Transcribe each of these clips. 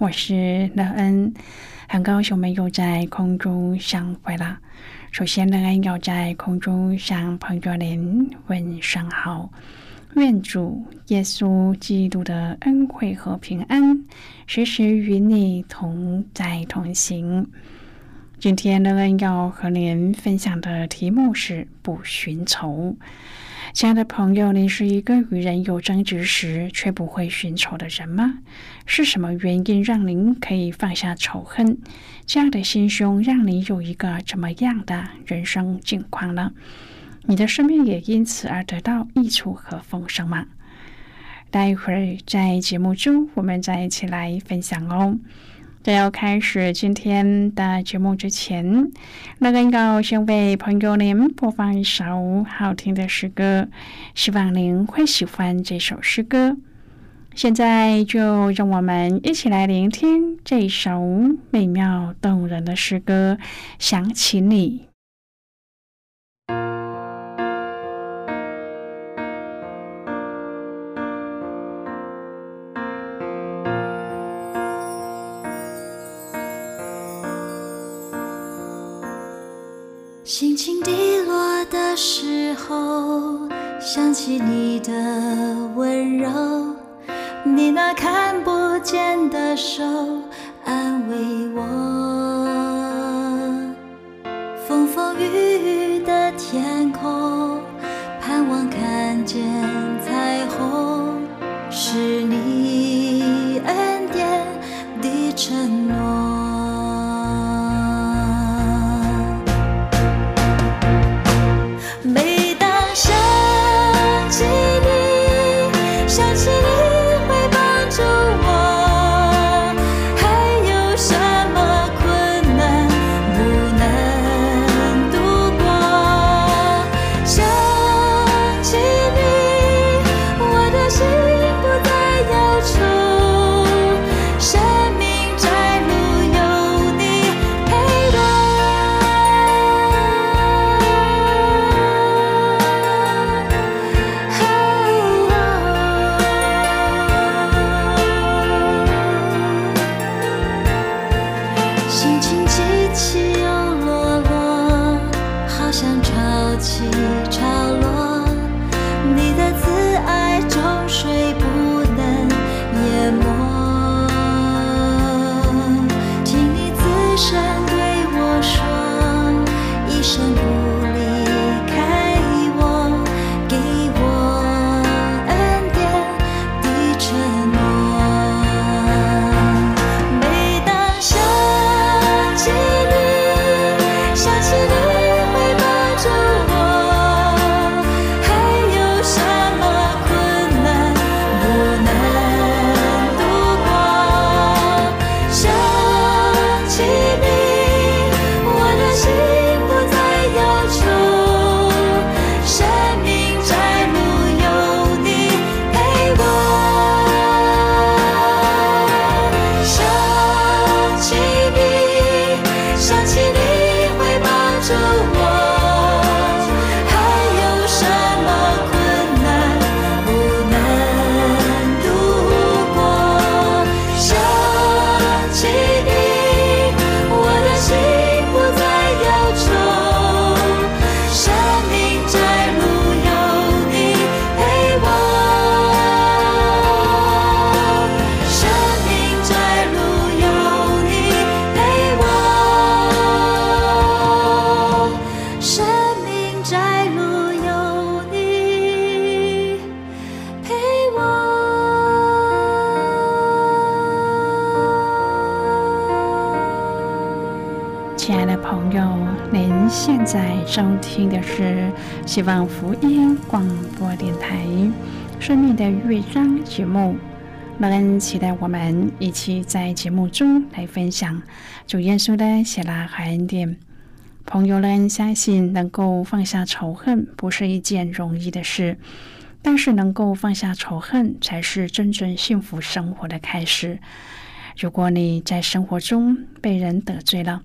我是乐恩，很高兴我们又在空中相会了。首先，乐恩要在空中向朋友们问声好，愿主耶稣基督的恩惠和平安时时与你同在同行。今天，乐恩要和您分享的题目是不寻仇。亲爱的朋友，你是一个与人有争执时却不会寻仇的人吗？是什么原因让您可以放下仇恨？这样的心胸让你有一个怎么样的人生境况呢？你的生命也因此而得到益处和丰盛吗？待会儿在节目中，我们再一起来分享哦。在要开始今天的节目之前，那个要先为朋友您播放一首好听的诗歌，希望您会喜欢这首诗歌。现在就让我们一起来聆听这首美妙动人的诗歌，想起你。心情低落的时候，想起你的温柔，你那看不见的手安慰我。风风雨雨的天空，盼望看见彩虹，是你恩典的承诺。听的是希望福音广播电台《生命的乐章》节目。乐恩期待我们一起在节目中来分享主耶稣的喜乐和恩典。朋友们，相信能够放下仇恨不是一件容易的事，但是能够放下仇恨，才是真正幸福生活的开始。如果你在生活中被人得罪了，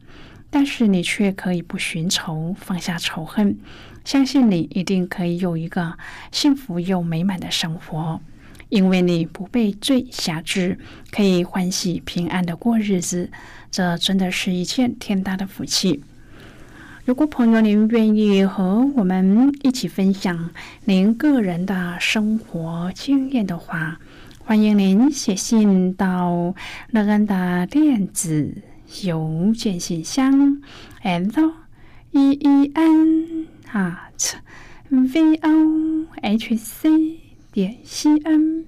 但是你却可以不寻仇，放下仇恨，相信你一定可以有一个幸福又美满的生活，因为你不被罪辖制，可以欢喜平安的过日子。这真的是一件天大的福气。如果朋友您愿意和我们一起分享您个人的生活经验的话，欢迎您写信到乐安的电子邮件信箱，l e e n at v o h c 点 c n。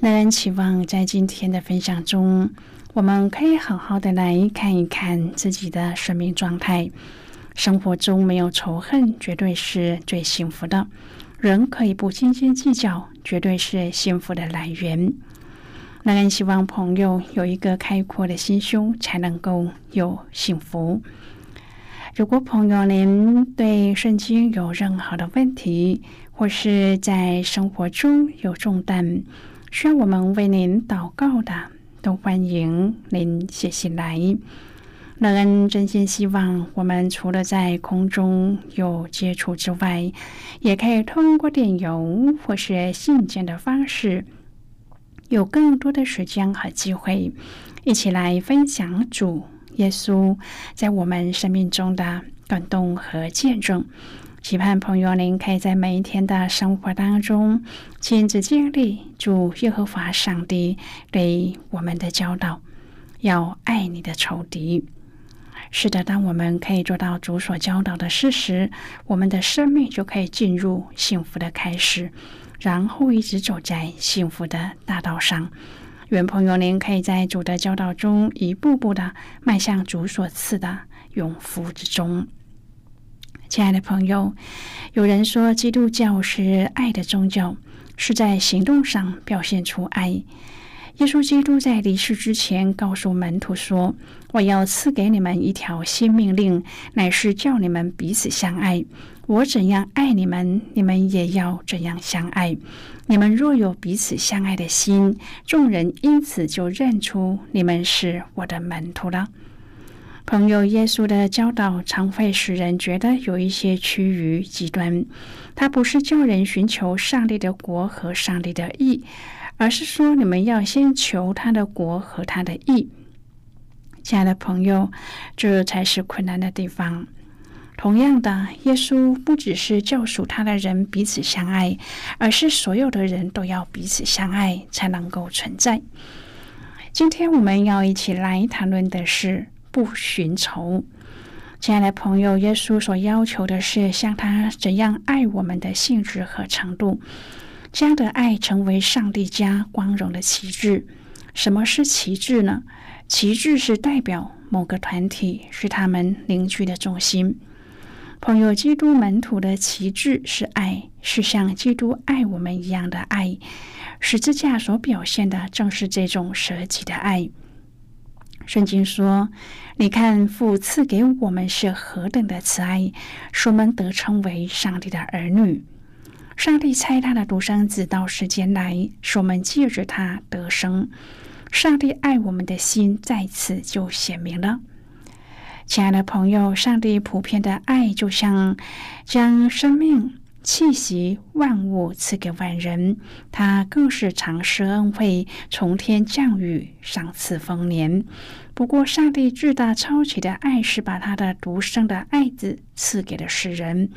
那人期望在今天的分享中，我们可以好好的来看一看自己的生命状态。生活中没有仇恨，绝对是最幸福的。人可以不斤斤计较，绝对是幸福的来源。那人希望朋友有一个开阔的心胸，才能够有幸福。如果朋友您对圣经有任何的问题，或是在生活中有重担，需要我们为您祷告的，都欢迎您写信来。乐恩真心希望，我们除了在空中有接触之外，也可以通过电邮或是信件的方式，有更多的时间和机会，一起来分享主耶稣在我们生命中的感动和见证。期盼朋友您可以在每一天的生活当中，亲自经历主耶和华上帝对我们的教导：要爱你的仇敌。是的，当我们可以做到主所教导的事实，我们的生命就可以进入幸福的开始，然后一直走在幸福的大道上。愿朋友您可以在主的教导中一步步的迈向主所赐的永福之中。亲爱的朋友，有人说基督教是爱的宗教，是在行动上表现出爱。耶稣基督在离世之前告诉门徒说：“我要赐给你们一条新命令，乃是叫你们彼此相爱。我怎样爱你们，你们也要怎样相爱。你们若有彼此相爱的心，众人因此就认出你们是我的门徒了。”朋友，耶稣的教导常会使人觉得有一些趋于极端。他不是叫人寻求上帝的国和上帝的义。而是说，你们要先求他的国和他的义，亲爱的朋友，这才是困难的地方。同样的，耶稣不只是教属他的人彼此相爱，而是所有的人都要彼此相爱，才能够存在。今天我们要一起来谈论的是不寻仇。亲爱的朋友，耶稣所要求的是像他怎样爱我们的性质和程度。这样的爱成为上帝家光荣的旗帜。什么是旗帜呢？旗帜是代表某个团体，是他们凝聚的重心。朋友，基督门徒的旗帜是爱，是像基督爱我们一样的爱。十字架所表现的正是这种舍己的爱。圣经说：“你看父赐给我们是何等的慈爱，使我们得称为上帝的儿女。”上帝差他的独生子到世间来，使我们借着他得生。上帝爱我们的心在此就显明了。亲爱的朋友，上帝普遍的爱就像将生命。气息万物赐给万人，他更是常施恩惠，从天降雨，赏赐丰年。不过，上帝巨大超奇的爱是把他的独生的爱子赐给了世人。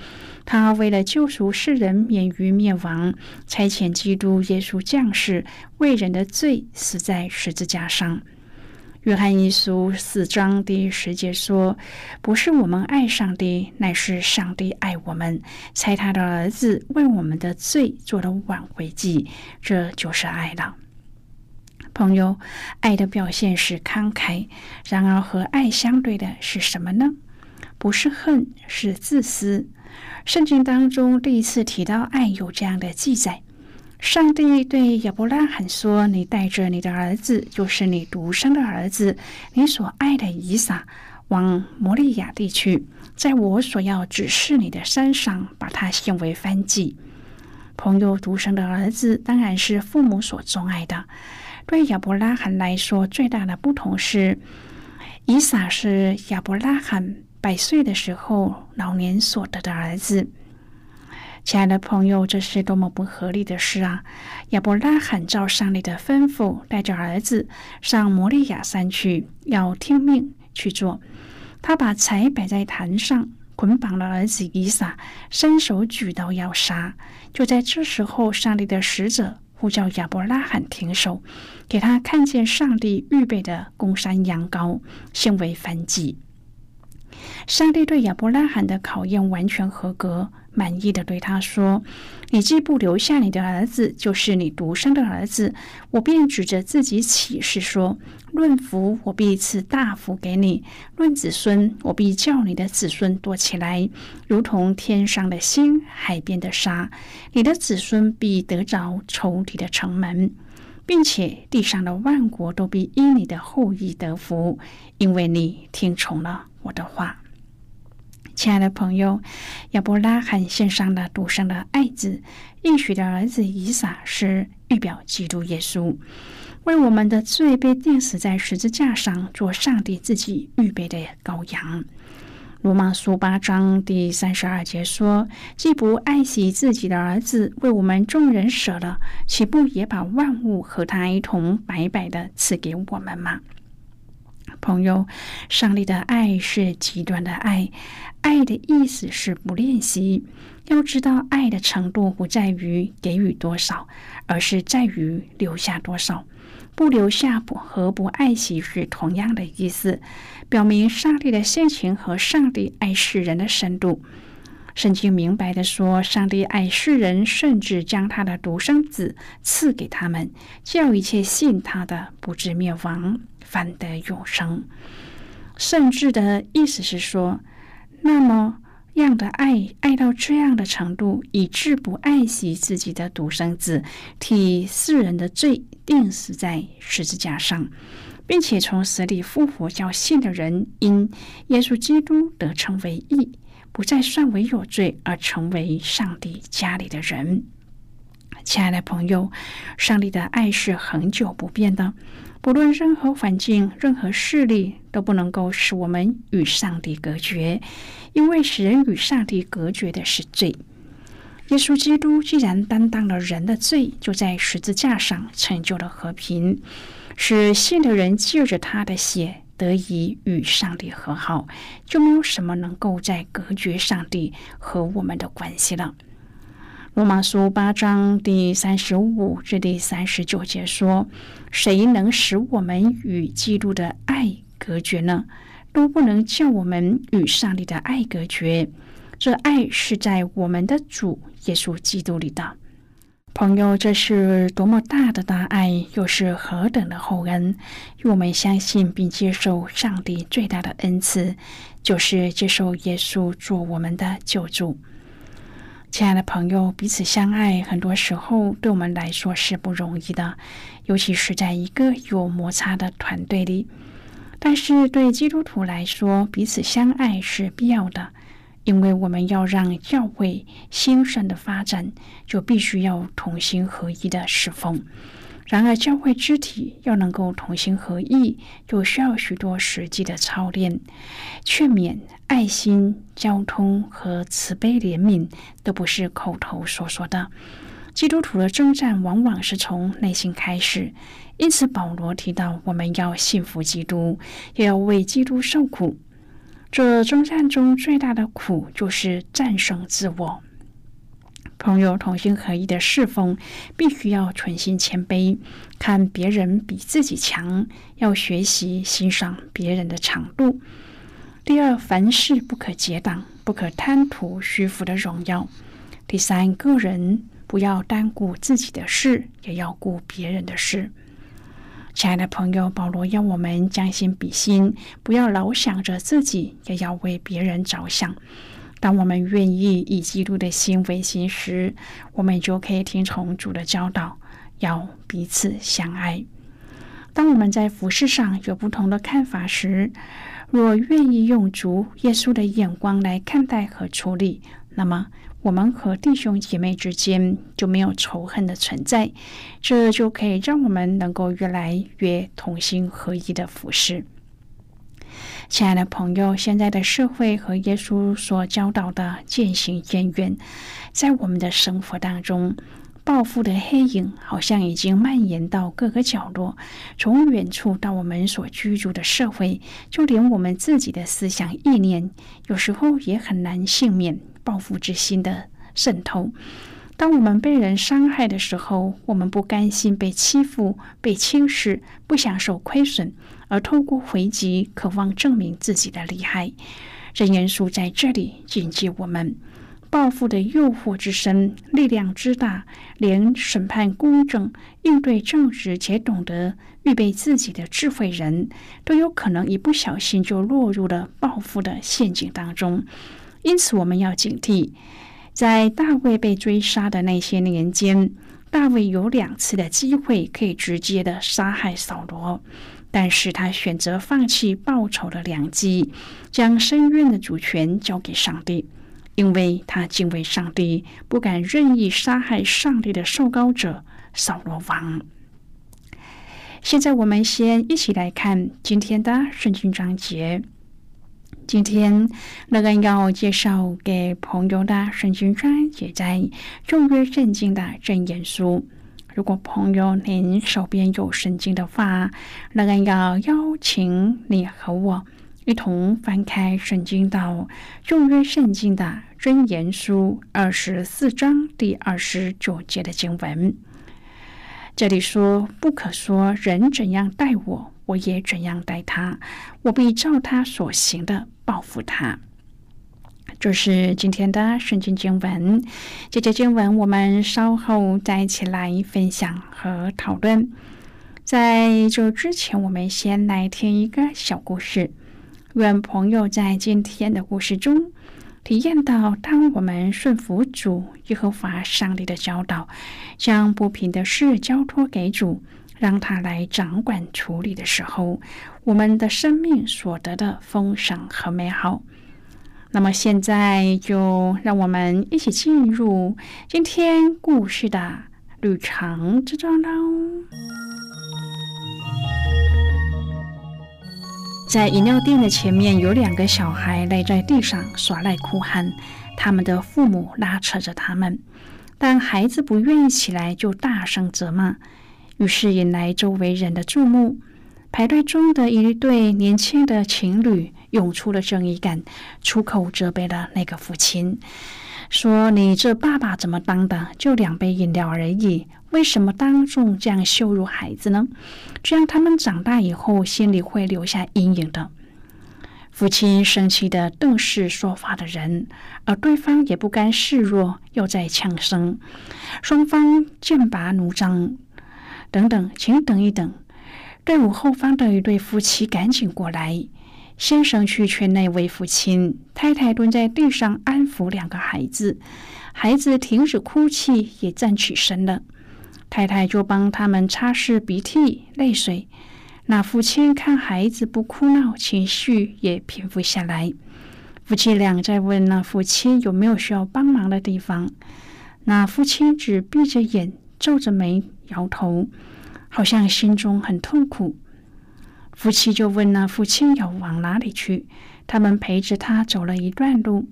他为了救赎世人免于灭亡，差遣基督耶稣降世，为人的罪死在十字架上。约翰一书四章第十节说：“不是我们爱上帝，乃是上帝爱我们，猜他的儿子为我们的罪做了挽回祭，这就是爱了。”朋友，爱的表现是慷慨，然而和爱相对的是什么呢？不是恨，是自私。圣经当中第一次提到爱有这样的记载：上帝对亚伯拉罕说：“你带着你的儿子，就是你独生的儿子，你所爱的以撒，往摩利亚地区，在我所要指示你的山上，把他献为燔祭。”朋友独生的儿子当然是父母所钟爱的。对亚伯拉罕来说，最大的不同是，以撒是亚伯拉罕百岁的时候老年所得的儿子。亲爱的朋友，这是多么不合理的事啊！亚伯拉罕照上帝的吩咐，带着儿子上摩利亚山去，要听命去做。他把柴摆在坛上，捆绑了儿子以撒，伸手举刀要杀。就在这时候，上帝的使者。呼叫亚伯拉罕停手，给他看见上帝预备的公山羊羔，献为燔祭。上帝对亚伯拉罕的考验完全合格，满意的对他说：“你既不留下你的儿子，就是你独生的儿子，我便指着自己起誓说：论福，我必赐大福给你；论子孙，我必叫你的子孙多起来，如同天上的星、海边的沙。你的子孙必得着仇敌的城门，并且地上的万国都必因你的后裔得福，因为你听从了。”我的话，亲爱的朋友，亚伯拉罕献上了独生的爱子，应许的儿子以撒，是预表基督耶稣，为我们的罪被钉死在十字架上，做上帝自己预备的羔羊。罗马书八章第三十二节说：“既不爱惜自己的儿子，为我们众人舍了，岂不也把万物和他一同白白的赐给我们吗？”朋友，上帝的爱是极端的爱，爱的意思是不练习。要知道，爱的程度不在于给予多少，而是在于留下多少。不留下不和不爱惜是同样的意思，表明上帝的性情和上帝爱世人的深度。圣经明白的说，上帝爱世人，甚至将他的独生子赐给他们，叫一切信他的不至灭亡。反得永生，甚至的意思是说，那么样的爱，爱到这样的程度，以致不爱惜自己的独生子，替世人的罪钉死在十字架上，并且从死里复活，叫信的人因耶稣基督得成为义，不再算为有罪，而成为上帝家里的人。亲爱的朋友，上帝的爱是恒久不变的。不论任何环境、任何势力，都不能够使我们与上帝隔绝，因为使人与上帝隔绝的是罪。耶稣基督既然担当了人的罪，就在十字架上成就了和平，使信的人借着他的血得以与上帝和好，就没有什么能够再隔绝上帝和我们的关系了。罗马书八章第三十五至第三十九节说：“谁能使我们与基督的爱隔绝呢？都不能叫我们与上帝的爱隔绝。这爱是在我们的主耶稣基督里的。朋友，这是多么大的大爱，又是何等的厚恩！我们相信并接受上帝最大的恩赐，就是接受耶稣做我们的救主。”亲爱的朋友，彼此相爱，很多时候对我们来说是不容易的，尤其是在一个有摩擦的团队里。但是对基督徒来说，彼此相爱是必要的，因为我们要让教会兴盛的发展，就必须要同心合一的侍奉。然而，教会肢体要能够同心合意，就需要许多实际的操练、劝勉、爱心、交通和慈悲怜悯，都不是口头所说的。基督徒的征战往往是从内心开始，因此保罗提到，我们要信服基督，也要为基督受苦。这征战中最大的苦，就是战胜自我。朋友同心合意的侍奉，必须要存心谦卑，看别人比自己强，要学习欣赏别人的长度。第二，凡事不可结党，不可贪图虚浮的荣耀。第三，个人不要单顾自己的事，也要顾别人的事。亲爱的朋友，保罗要我们将心比心，不要老想着自己，也要为别人着想。当我们愿意以基督的心为心时，我们就可以听从主的教导，要彼此相爱。当我们在服饰上有不同的看法时，若愿意用主耶稣的眼光来看待和处理，那么我们和弟兄姐妹之间就没有仇恨的存在，这就可以让我们能够越来越同心合一的服侍。亲爱的朋友，现在的社会和耶稣所教导的渐行渐远，在我们的生活当中，报复的黑影好像已经蔓延到各个角落，从远处到我们所居住的社会，就连我们自己的思想意念，有时候也很难幸免报复之心的渗透。当我们被人伤害的时候，我们不甘心被欺负、被轻视，不想受亏损，而透过回击，渴望证明自己的厉害。真元素在这里警戒我们：报复的诱惑之深，力量之大，连审判公正、应对正直且懂得预备自己的智慧人都有可能一不小心就落入了报复的陷阱当中。因此，我们要警惕。在大卫被追杀的那些年间，大卫有两次的机会可以直接的杀害扫罗，但是他选择放弃报仇的良机，将深渊的主权交给上帝，因为他敬畏上帝，不敢任意杀害上帝的受膏者扫罗王。现在，我们先一起来看今天的圣经章节。今天乐恩要介绍给朋友的圣经章节在旧约圣经的箴言书。如果朋友您手边有圣经的话，乐恩要邀请你和我一同翻开圣经到旧约圣经的真言书二十四章第二十九节的经文。这里说：“不可说人怎样待我。”我也怎样待他，我必照他所行的报复他。这是今天的圣经经文。这节经文我们稍后再一起来分享和讨论。在这之前，我们先来听一个小故事。愿朋友在今天的故事中体验到，当我们顺服主耶和华上帝的教导，将不平的事交托给主。让他来掌管处理的时候，我们的生命所得的丰盛和美好。那么现在就让我们一起进入今天故事的旅程之中喽。在饮料店的前面，有两个小孩赖在地上耍赖哭喊，他们的父母拉扯着他们，但孩子不愿意起来，就大声责骂。于是引来周围人的注目。排队中的一对年轻的情侣涌出了正义感，出口责备了那个父亲，说：“你这爸爸怎么当的？就两杯饮料而已，为什么当众这样羞辱孩子呢？这样他们长大以后心里会留下阴影的。”父亲生气的瞪视说话的人，而对方也不甘示弱，又在呛声。双方剑拔弩张。等等，请等一等。队伍后方的一对夫妻赶紧过来。先生去劝那位父亲，太太蹲在地上安抚两个孩子。孩子停止哭泣，也站起身了。太太就帮他们擦拭鼻涕、泪水。那父亲看孩子不哭闹，情绪也平复下来。夫妻俩在问那父亲有没有需要帮忙的地方。那父亲只闭着眼，皱着眉。摇头，好像心中很痛苦。夫妻就问那父亲要往哪里去。他们陪着他走了一段路。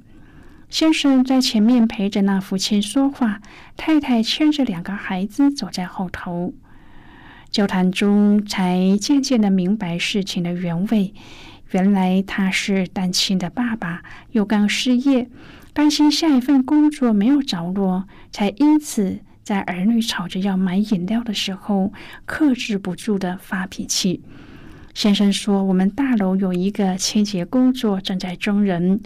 先生在前面陪着那父亲说话，太太牵着两个孩子走在后头。交谈中，才渐渐的明白事情的原委。原来他是单亲的爸爸，又刚失业，担心下一份工作没有着落，才因此。在儿女吵着要买饮料的时候，克制不住的发脾气。先生说：“我们大楼有一个清洁工作正在征人，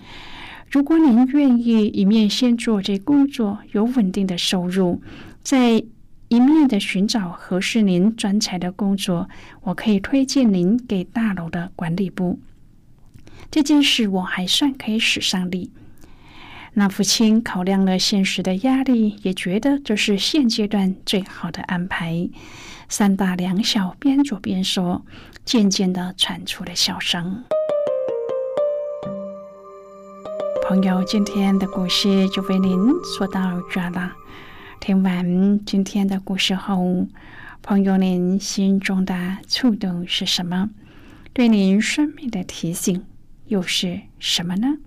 如果您愿意一面先做这工作，有稳定的收入，再一面的寻找合适您专才的工作，我可以推荐您给大楼的管理部。这件事我还算可以使上力。那父亲考量了现实的压力，也觉得这是现阶段最好的安排。三大两小边走边说，渐渐的传出了笑声。朋友，今天的故事就为您说到这了。听完今天的故事后，朋友您心中的触动是什么？对您生命的提醒又是什么呢？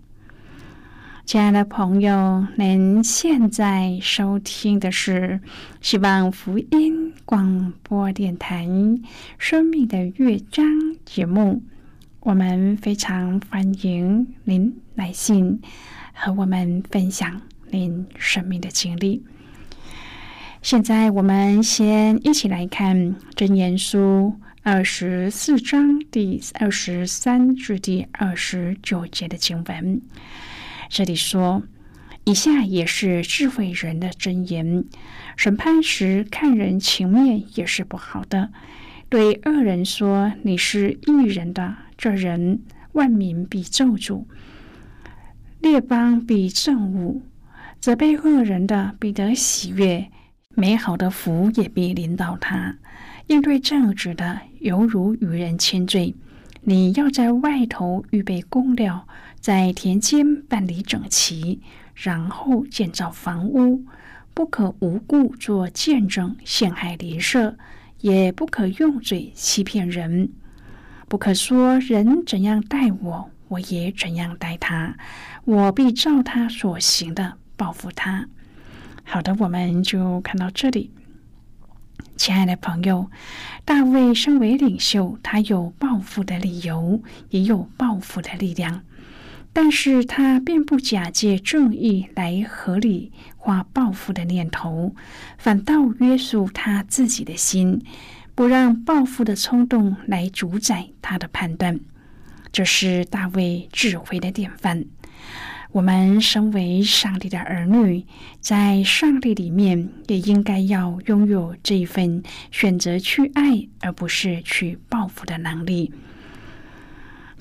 亲爱的朋友，您现在收听的是希望福音广播电台《生命的乐章》节目。我们非常欢迎您来信和我们分享您生命的经历。现在，我们先一起来看《真言书》二十四章第二十三至第二十九节的经文。这里说：“以下也是智慧人的真言：审判时看人情面也是不好的。对恶人说你是异人的。”这人万民必咒诅，列邦必憎恶，责备恶人的必得喜悦，美好的福也必临到他。应对正直的，犹如与人亲罪。你要在外头预备公料，在田间办理整齐，然后建造房屋，不可无故做见证陷害邻舍，也不可用嘴欺骗人。不可说人怎样待我，我也怎样待他。我必照他所行的报复他。好的，我们就看到这里。亲爱的朋友，大卫身为领袖，他有报复的理由，也有报复的力量，但是他并不假借正义来合理化报复的念头，反倒约束他自己的心。不让报复的冲动来主宰他的判断，这是大卫智慧的典范。我们身为上帝的儿女，在上帝里面也应该要拥有这一份选择去爱，而不是去报复的能力。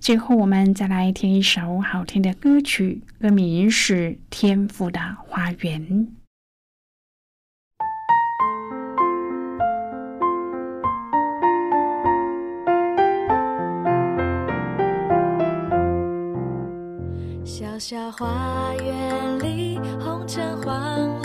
最后，我们再来听一首好听的歌曲，歌名是《天赋的花园》。小小花园里，红橙黄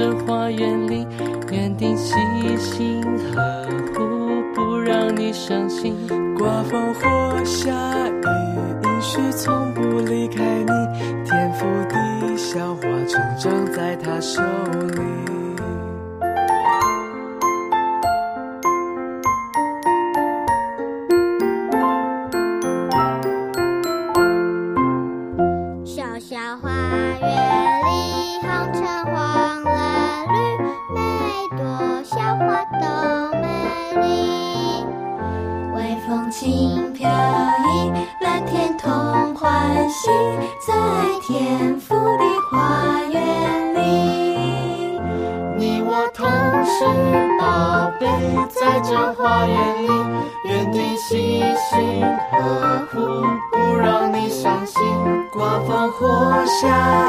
的花园里园丁细心呵护不让你伤心。刮风或下雨应许从不离开你天赋的小花成长在他手里。小小花心在天府的花园里。你我同时宝贝在这花园里愿你细心呵护不让你伤心。刮风或下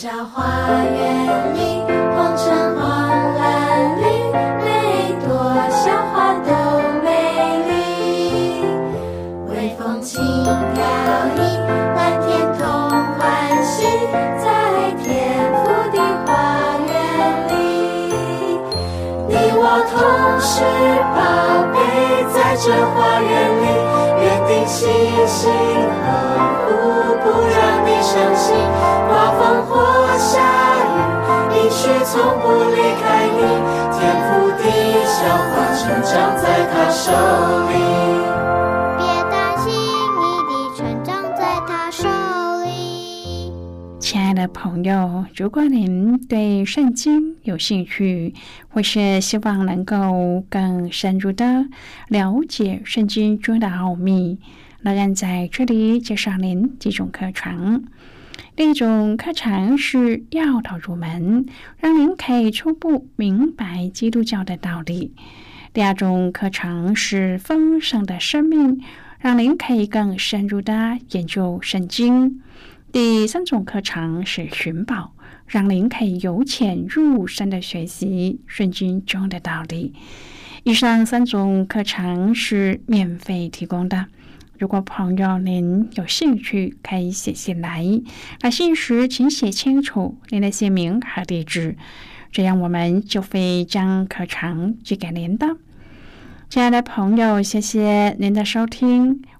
小花园里，红橙黄蓝绿，每朵小花都美丽。微风轻飘逸，满天同欢喜，在天父的花园里。你我同是宝贝，在这花园里，约定细心呵护，不让你伤心。刮风或下雨，应许从不离开你。天赋的小花，成长在他手里。别担心，你的成长在他手里。亲爱的朋友，如果您对圣经有兴趣，或是希望能够更深入的了解圣经中的奥秘，乐恩在这里介绍您几种课程。第一种课程是要道入门，让您可以初步明白基督教的道理；第二种课程是丰盛的生命，让您可以更深入的研究圣经。第三种课程是寻宝，让您可以由浅入深的学习圣经中的道理。以上三种课程是免费提供的。如果朋友您有兴趣，可以写信来。来信时请写清楚您的姓名和地址，这样我们就会将课程寄给您的。亲爱的朋友，谢谢您的收听。